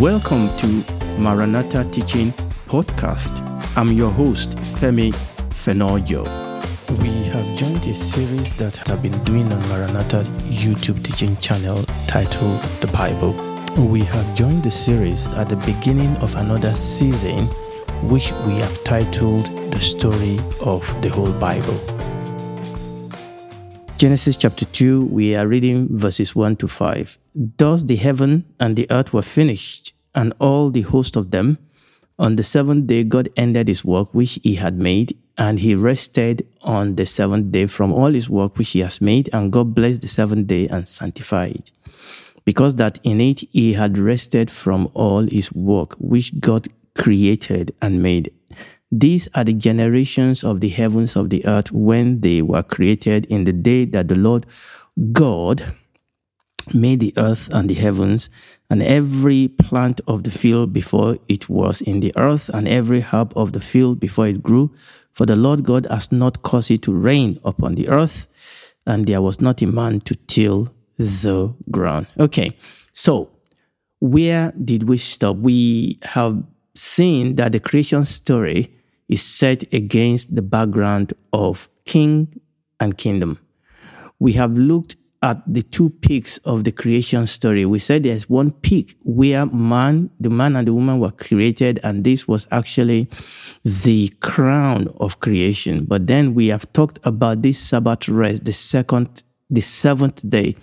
Welcome to Maranatha Teaching Podcast. I'm your host, Femi Fenojo. We have joined a series that I've been doing on Maranatha YouTube teaching channel titled The Bible. We have joined the series at the beginning of another season, which we have titled The Story of the Whole Bible. Genesis chapter 2, we are reading verses 1 to 5. Thus the heaven and the earth were finished, and all the host of them. On the seventh day, God ended his work which he had made, and he rested on the seventh day from all his work which he has made, and God blessed the seventh day and sanctified it. Because that in it he had rested from all his work which God created and made. These are the generations of the heavens of the earth when they were created in the day that the Lord God made the earth and the heavens, and every plant of the field before it was in the earth, and every herb of the field before it grew. For the Lord God has not caused it to rain upon the earth, and there was not a man to till the ground. Okay, so where did we stop? We have seen that the creation story is set against the background of king and kingdom. We have looked at the two peaks of the creation story. We said there's one peak where man, the man and the woman were created, and this was actually the crown of creation. But then we have talked about this Sabbath rest, the second, the seventh day,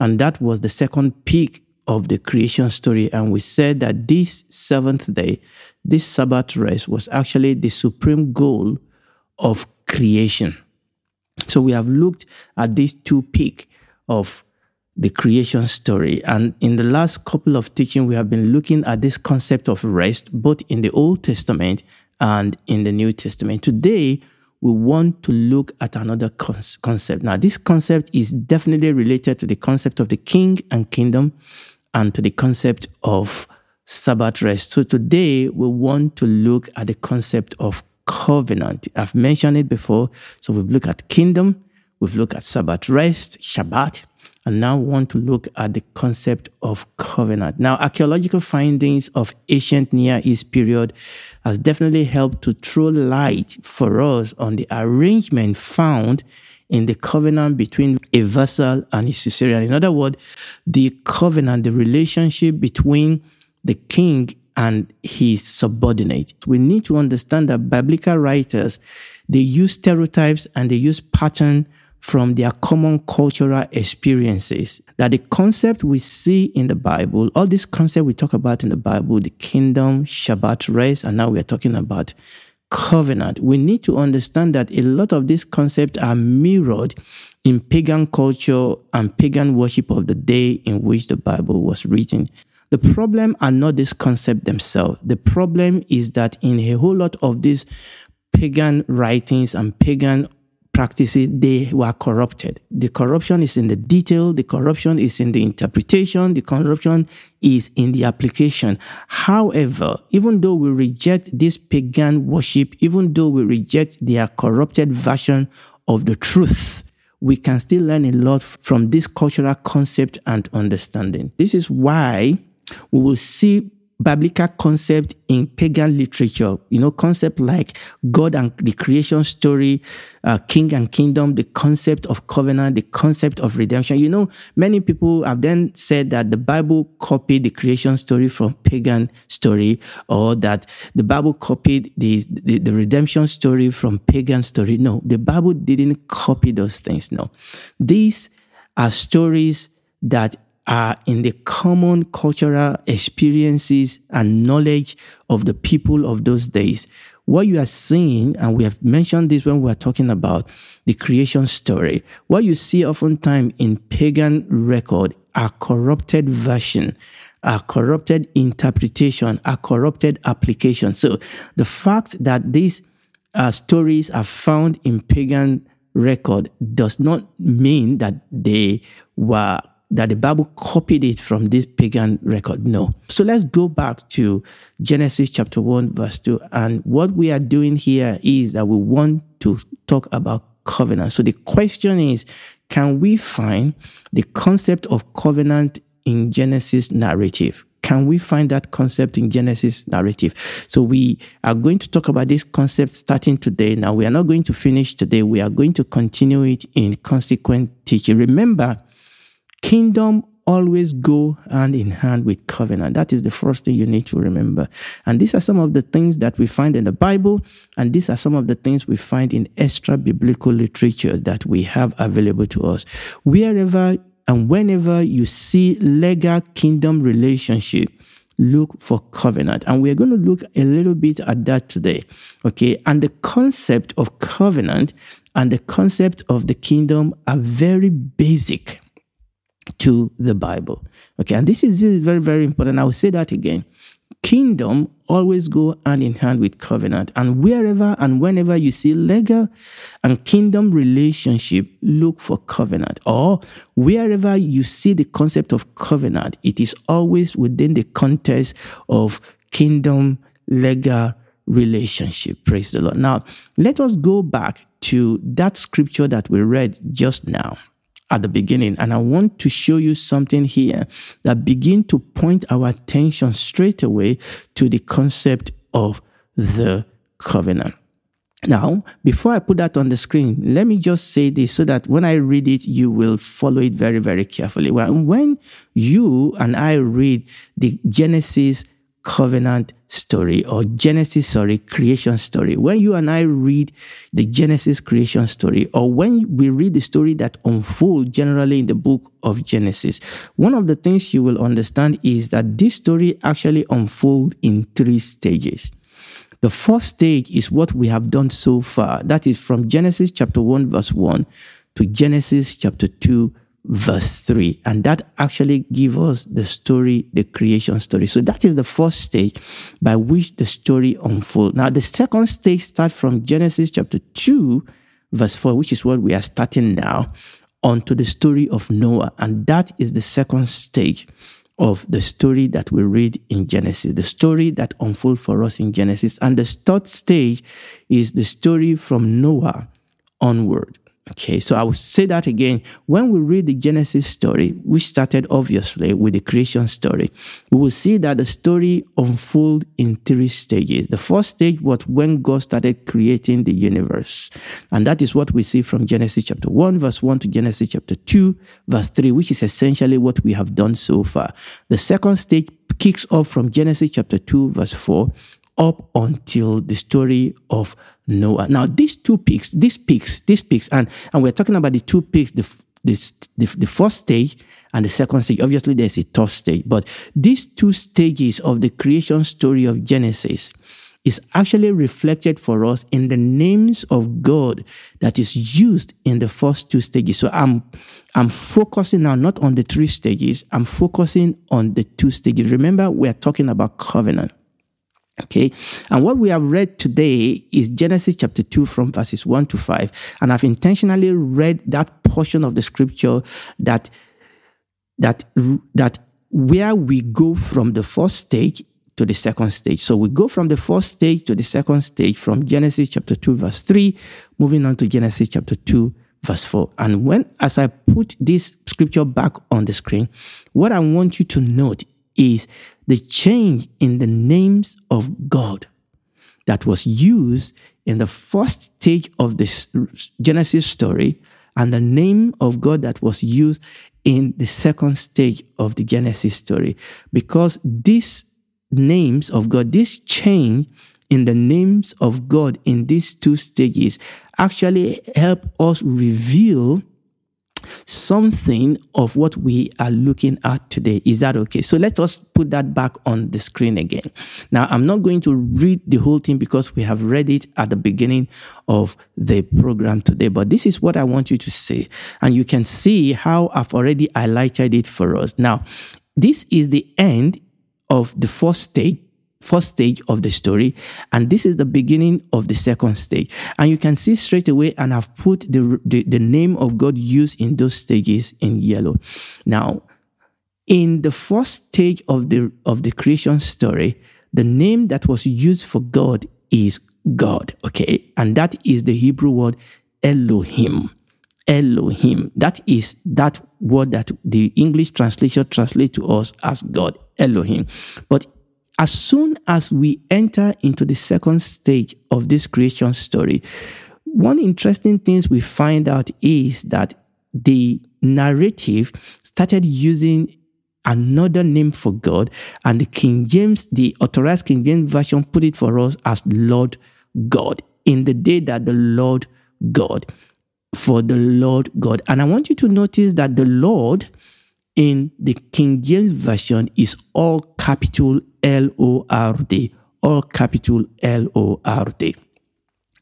and that was the second peak of the creation story. And we said that this seventh day this Sabbath rest was actually the supreme goal of creation. So we have looked at these two peaks of the creation story. And in the last couple of teaching, we have been looking at this concept of rest, both in the Old Testament and in the New Testament. Today, we want to look at another concept. Now, this concept is definitely related to the concept of the king and kingdom and to the concept of Sabbath rest. So today we want to look at the concept of covenant. I've mentioned it before. So we've looked at kingdom, we've looked at Sabbath rest, Shabbat, and now want to look at the concept of covenant. Now, archaeological findings of ancient Near East period has definitely helped to throw light for us on the arrangement found in the covenant between a vassal and a suzerain. In other words, the covenant, the relationship between the king and his subordinate. We need to understand that biblical writers, they use stereotypes and they use pattern from their common cultural experiences. That the concept we see in the Bible, all this concept we talk about in the Bible, the kingdom, Shabbat rest, and now we're talking about covenant. We need to understand that a lot of these concepts are mirrored in pagan culture and pagan worship of the day in which the Bible was written. The problem are not this concept themselves. The problem is that in a whole lot of these pagan writings and pagan practices, they were corrupted. The corruption is in the detail, the corruption is in the interpretation, the corruption is in the application. However, even though we reject this pagan worship, even though we reject their corrupted version of the truth, we can still learn a lot from this cultural concept and understanding. This is why we will see biblical concept in pagan literature, you know, concept like God and the creation story, uh, king and kingdom, the concept of covenant, the concept of redemption. You know, many people have then said that the Bible copied the creation story from pagan story or that the Bible copied the, the, the redemption story from pagan story. No, the Bible didn't copy those things. No, these are stories that are in the common cultural experiences and knowledge of the people of those days. What you are seeing, and we have mentioned this when we are talking about the creation story, what you see oftentimes in pagan record are corrupted version, are corrupted interpretation, are corrupted application. So the fact that these uh, stories are found in pagan record does not mean that they were that the Bible copied it from this pagan record. No. So let's go back to Genesis chapter 1, verse 2. And what we are doing here is that we want to talk about covenant. So the question is can we find the concept of covenant in Genesis narrative? can we find that concept in Genesis narrative? So we are going to talk about this concept starting today. Now we are not going to finish today. We are going to continue it in consequent teaching. Remember, kingdom always go hand in hand with covenant. That is the first thing you need to remember. And these are some of the things that we find in the Bible, and these are some of the things we find in extra biblical literature that we have available to us. Wherever and whenever you see legal kingdom relationship, look for covenant. And we're going to look a little bit at that today. Okay. And the concept of covenant and the concept of the kingdom are very basic to the Bible. Okay, and this is very, very important. I will say that again. Kingdom always go hand in hand with covenant. And wherever and whenever you see legal and kingdom relationship, look for covenant. Or wherever you see the concept of covenant, it is always within the context of kingdom legal relationship. Praise the Lord. Now, let us go back to that scripture that we read just now at the beginning. And I want to show you something here that begin to point our attention straight away to the concept of the covenant. Now, before I put that on the screen, let me just say this so that when I read it, you will follow it very, very carefully. When you and I read the Genesis covenant story or Genesis, sorry, creation story. When you and I read the Genesis creation story, or when we read the story that unfolds generally in the book of Genesis, one of the things you will understand is that this story actually unfolds in three stages. The first stage is what we have done so far. That is from Genesis chapter 1, verse 1 to Genesis chapter 2, verse 3 and that actually gives us the story the creation story. So that is the first stage by which the story unfolds now the second stage starts from genesis chapter 2 verse 4 which is what we are starting now onto the story of noah. And that is the second stage of the story that we read in Genesis, the story that unfolds for us in Genesis. And the third stage is the story from Noah onward. Okay, so I will say that again. When we read the Genesis story, which started obviously with the creation story, we will see that the story unfolds in three stages. The first stage was when God started creating the universe. And that is what we see from Genesis chapter 1, verse 1 to Genesis chapter 2, verse 3, which is essentially what we have done so far. The second stage kicks off from Genesis chapter 2, verse 4, up until the story of Noah. Now, these two peaks, these peaks, these peaks, and, and we're talking about the two peaks, the, the, the, the first stage and the second stage. Obviously, there's a third stage, but these two stages of the creation story of Genesis is actually reflected for us in the names of God that is used in the first two stages. So I'm I'm focusing now not on the three stages, I'm focusing on the two stages. Remember, we're talking about covenant. Okay. And what we have read today is Genesis chapter 2 from verses 1 to 5. And I've intentionally read that portion of the scripture that, that, that where we go from the first stage to the second stage. So we go from the first stage to the second stage from Genesis chapter 2 verse 3, moving on to Genesis chapter 2 verse 4. And when, as I put this scripture back on the screen, what I want you to note is the change in the names of God that was used in the first stage of this Genesis story and the name of God that was used in the second stage of the Genesis story. Because these names of God, this change in the names of God in these two stages actually help us reveal something of what we are looking at today. Is that okay? So let us put that back on the screen again. Now, I'm not going to read the whole thing because we have read it at the beginning of the program today, but this is what I want you to see. And you can see how I've already highlighted it for us. Now, this is the end of the first stage first stage of the story and this is the beginning of the second stage. And you can see straight away and i've put the, the, the name of god used in those stages in yellow. Now in the first stage of the of the creation story the name that was used for god is god okay? And that is the hebrew word elohim. Elohim. That is that word that the English translation translates to us as God, Elohim. But as soon as we enter into the second stage of this creation story, one interesting thing we find out is that the narrative started using another name for God, and the King James, the authorized King James version, put it for us as Lord God in the day that the Lord God, for the Lord God. And I want you to notice that the Lord in the King James Version is all capital L O R D, all capital L O R D.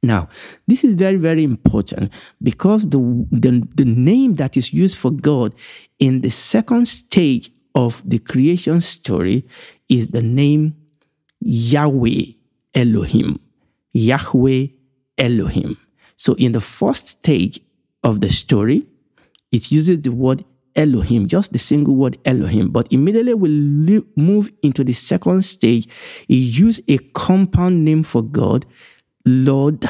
Now, this is very, very important because the, the, the name that is used for God in the second stage of the creation story is the name Yahweh Elohim. Yahweh Elohim. So in the first stage of the story, it uses the word Elohim, just the single word Elohim. But immediately we move into the second stage. He used a compound name for God, Lord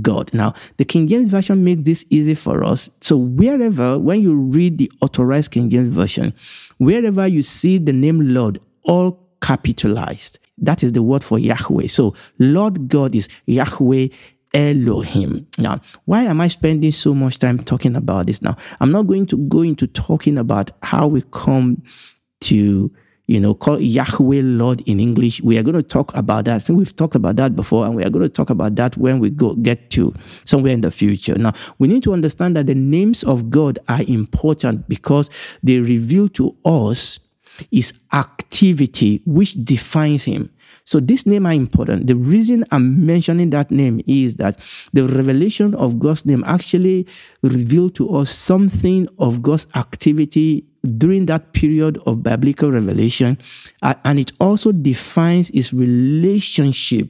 God. Now, the King James Version makes this easy for us. So, wherever, when you read the authorized King James Version, wherever you see the name Lord, all capitalized, that is the word for Yahweh. So, Lord God is Yahweh Elohim. Now, why am I spending so much time talking about this now? I'm not going to go into talking about how we come to, you know, call Yahweh Lord in English. We are going to talk about that. I think we've talked about that before, and we are going to talk about that when we go get to somewhere in the future. Now, we need to understand that the names of God are important because they reveal to us his activity which defines him. So this name are important. The reason I'm mentioning that name is that the revelation of God's name actually revealed to us something of God's activity during that period of biblical revelation. Uh, and it also defines his relationship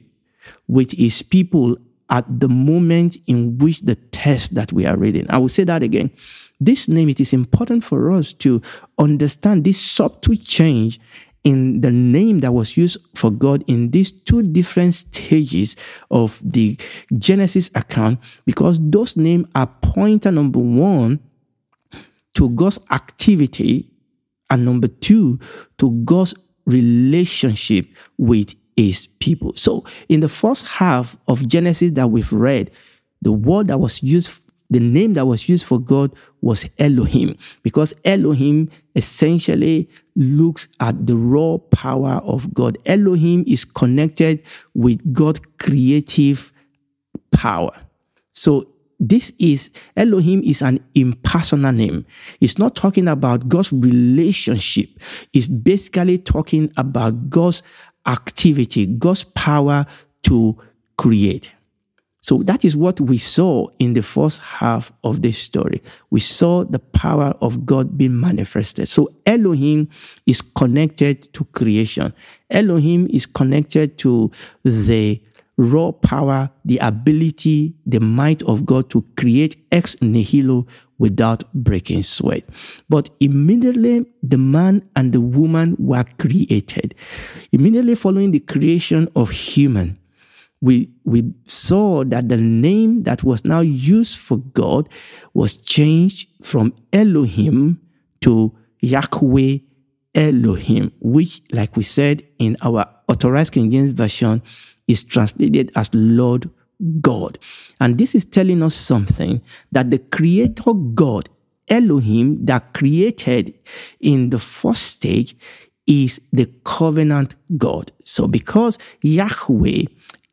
with his people at the moment in which the text that we are reading. I will say that again. This name, it is important for us to understand this subtle change in the name that was used for God in these two different stages of the Genesis account, because those names are pointer number one to God's activity, and number two to God's relationship with his people. So, in the first half of Genesis that we've read, the word that was used the name that was used for God was Elohim because Elohim essentially looks at the raw power of God. Elohim is connected with God's creative power. So this is Elohim is an impersonal name. It's not talking about God's relationship. It's basically talking about God's activity, God's power to create. So that is what we saw in the first half of this story. We saw the power of God being manifested. So Elohim is connected to creation. Elohim is connected to the raw power, the ability, the might of God to create ex nihilo without breaking sweat. But immediately the man and the woman were created. Immediately following the creation of human, we, we saw that the name that was now used for God was changed from Elohim to Yahweh Elohim, which, like we said in our authorized King James Version, is translated as Lord God. And this is telling us something that the Creator God, Elohim, that created in the first stage, is the covenant God. So because Yahweh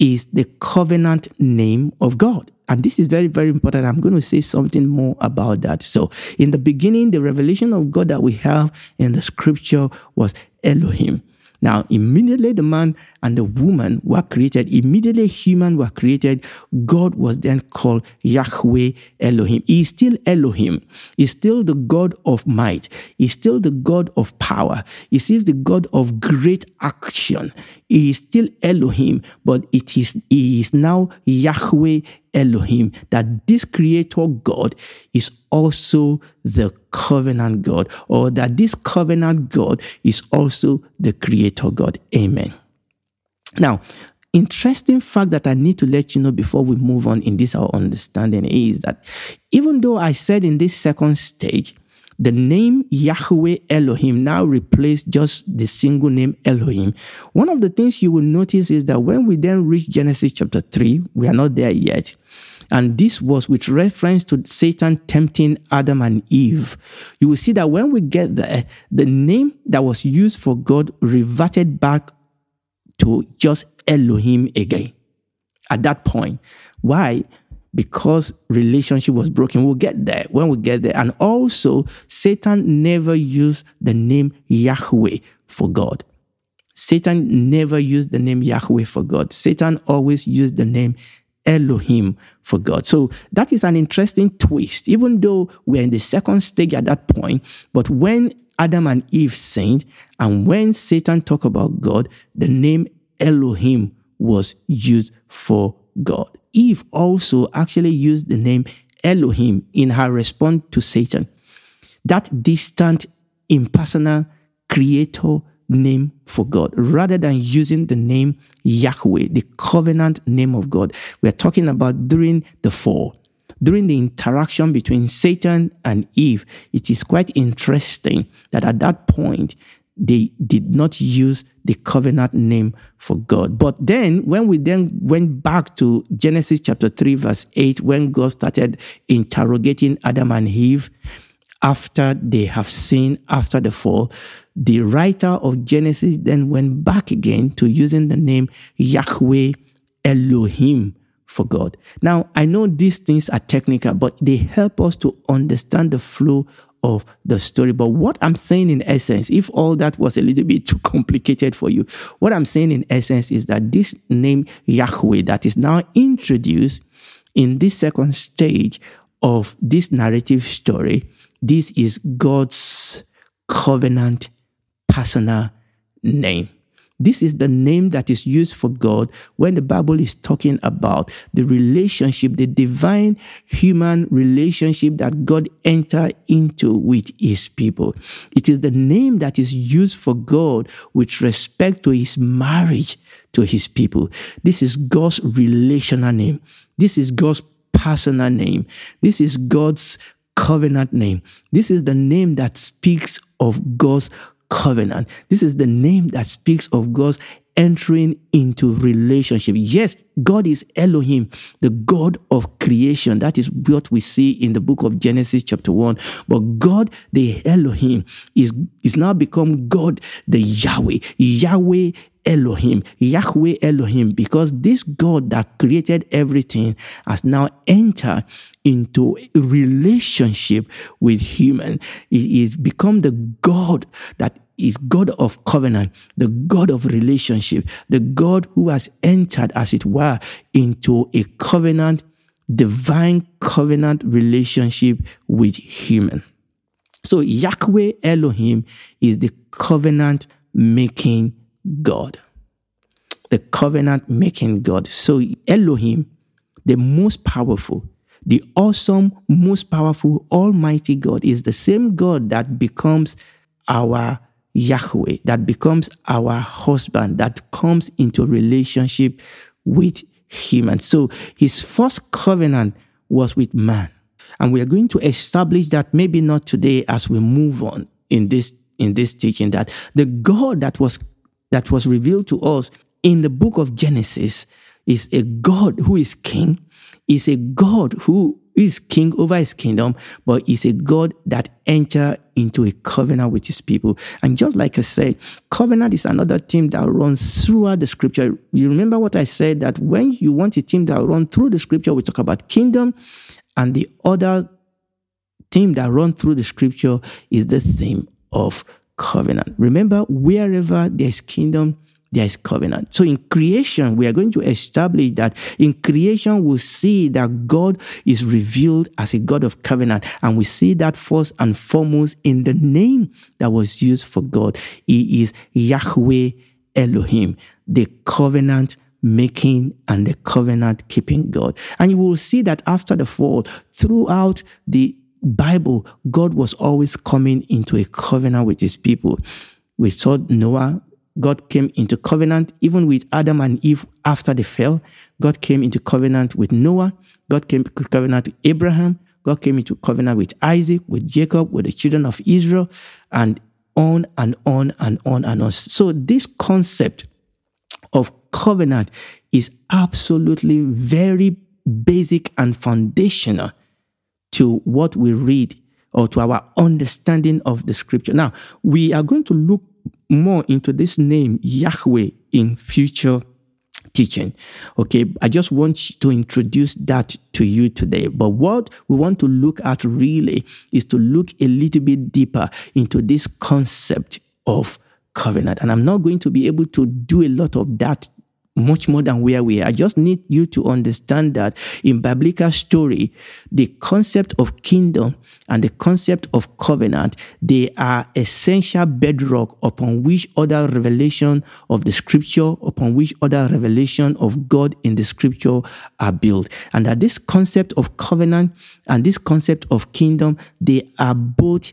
is the covenant name of God. And this is very, very important. I'm going to say something more about that. So, in the beginning, the revelation of God that we have in the scripture was Elohim. Now, immediately the man and the woman were created, immediately human were created, God was then called Yahweh Elohim. He is still Elohim. He's still the God of might. He's still the God of power. He's still the God of great action. He is still Elohim, but it is, he is now Yahweh Elohim, that this creator God is also the covenant God, or that this covenant God is also the creator God. Amen. Now, interesting fact that I need to let you know before we move on in this our understanding is that even though I said in this second stage the name Yahweh Elohim now replaced just the single name Elohim. One of the things you will notice is that when we then reach Genesis chapter 3, we are not there yet. And this was with reference to Satan tempting Adam and Eve. You will see that when we get there, the name that was used for God reverted back to just Elohim again. At that point. Why? Because relationship was broken. We'll get there when we get there. And also, Satan never used the name Yahweh for God. Satan never used the name Yahweh for God. Satan always used the name Elohim for God. So that is an interesting twist, even though we're in the second stage at that point. But when Adam and Eve sinned, and when Satan talked about God, the name Elohim was used for God. Eve also actually used the name Elohim in her response to Satan. That distant, impersonal creator name for God rather than using the name Yahweh, the covenant name of God. We're talking about during the fall, during the interaction between Satan and Eve. It is quite interesting that at that point, they did not use the covenant name for God. But then, when we then went back to Genesis chapter 3, verse 8, when God started interrogating Adam and Eve after they have sinned, after the fall, the writer of Genesis then went back again to using the name Yahweh Elohim for God. Now, I know these things are technical, but they help us to understand the flow of the story. But what I'm saying in essence, if all that was a little bit too complicated for you, what I'm saying in essence is that this name Yahweh that is now introduced in this second stage of this narrative story, this is God's covenant personal name. This is the name that is used for God when the Bible is talking about the relationship, the divine human relationship that God entered into with his people. It is the name that is used for God with respect to his marriage to his people. This is God's relational name. This is God's personal name. This is God's covenant name. This is the name that speaks of God's covenant. This is the name that speaks of God's entering into relationship. Yes, God is Elohim, the God of creation. That is what we see in the book of Genesis chapter 1. But God, the Elohim, is, is now become God, the Yahweh. Yahweh Elohim, Yahweh Elohim, because this God that created everything has now entered into relationship with human. He is become the God that is God of covenant, the God of relationship, the God who has entered, as it were, into a covenant, divine covenant relationship with human. So Yahweh Elohim is the covenant making God. The covenant making God. So Elohim, the most powerful, the awesome, most powerful, almighty God is the same God that becomes our Yahweh, that becomes our husband, that comes into relationship with him. And so his first covenant was with man. And we are going to establish that maybe not today as we move on in this in this teaching that the God that was that was revealed to us in the book of Genesis is a God who is king, is a God who is king over his kingdom, but is a God that enter into a covenant with his people. And just like I said, covenant is another theme that runs throughout the scripture. You remember what I said that when you want a theme that run through the scripture, we talk about kingdom, and the other theme that run through the scripture is the theme of covenant. Remember, wherever there's kingdom, there is covenant. So in creation, we are going to establish that in creation, we'll see that God is revealed as a God of covenant. And we see that first and foremost in the name that was used for God. He is Yahweh Elohim, the covenant making and the covenant keeping God. And you will see that after the fall, throughout the Bible, God was always coming into a covenant with his people. We saw Noah, God came into covenant even with Adam and Eve after they fell. God came into covenant with Noah. God came into covenant with Abraham. God came into covenant with Isaac, with Jacob, with the children of Israel, and on and on and on and on. So, this concept of covenant is absolutely very basic and foundational to what we read or to our understanding of the scripture. Now, we are going to look more into this name, Yahweh, in future teaching. Okay, I just want to introduce that to you today. But what we want to look at really is to look a little bit deeper into this concept of covenant. And I'm not going to be able to do a lot of that much more than where we are. I just need you to understand that in biblical story, the concept of kingdom and the concept of covenant, they are essential bedrock upon which other revelation of the scripture, upon which other revelation of God in the scripture are built. And that this concept of covenant and this concept of kingdom, they are both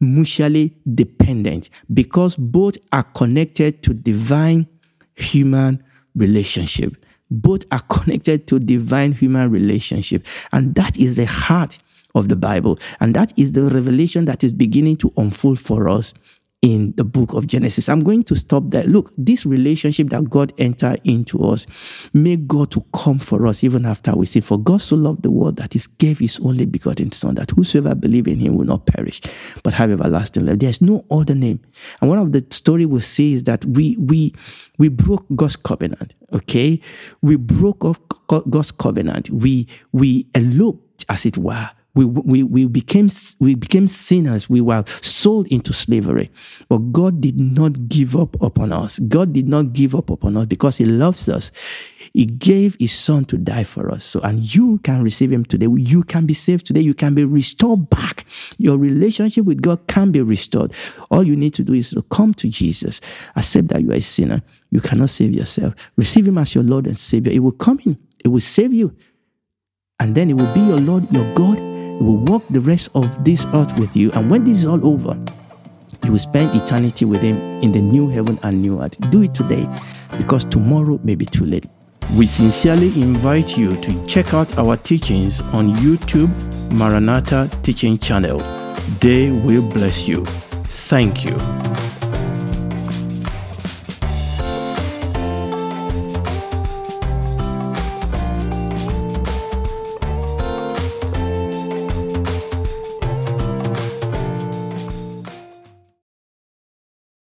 mutually dependent because both are connected to divine human relationship. Both are connected to divine human relationship. And that is the heart of the Bible. And that is the revelation that is beginning to unfold for us in the book of Genesis. I'm going to stop there. Look, this relationship that God entered into us, make God to come for us even after we sin. For God so loved the world that he gave his only begotten Son, that whosoever believe in him will not perish, but have everlasting life. There's no other name. And one of the story we see is that we we we broke God's covenant. Okay, we broke off God's covenant. We we eloped, as it were we, we, we, became, we became sinners. We were sold into slavery. But God did not give up upon us. God did not give up upon us because He loves us. He gave His Son to die for us. So, and you can receive Him today. You can be saved today. You can be restored back. Your relationship with God can be restored. All you need to do is to come to Jesus, accept that you are a sinner. You cannot save yourself. Receive Him as your Lord and Savior. It will come in, it will save you. And then it will be your Lord, your God, he will walk the rest of this earth with you. And when this is all over, you will spend eternity with Him in the new heaven and new earth. Do it today because tomorrow may be too late. We sincerely invite you to check out our teachings on YouTube Maranatha Teaching Channel. They will bless you. Thank you.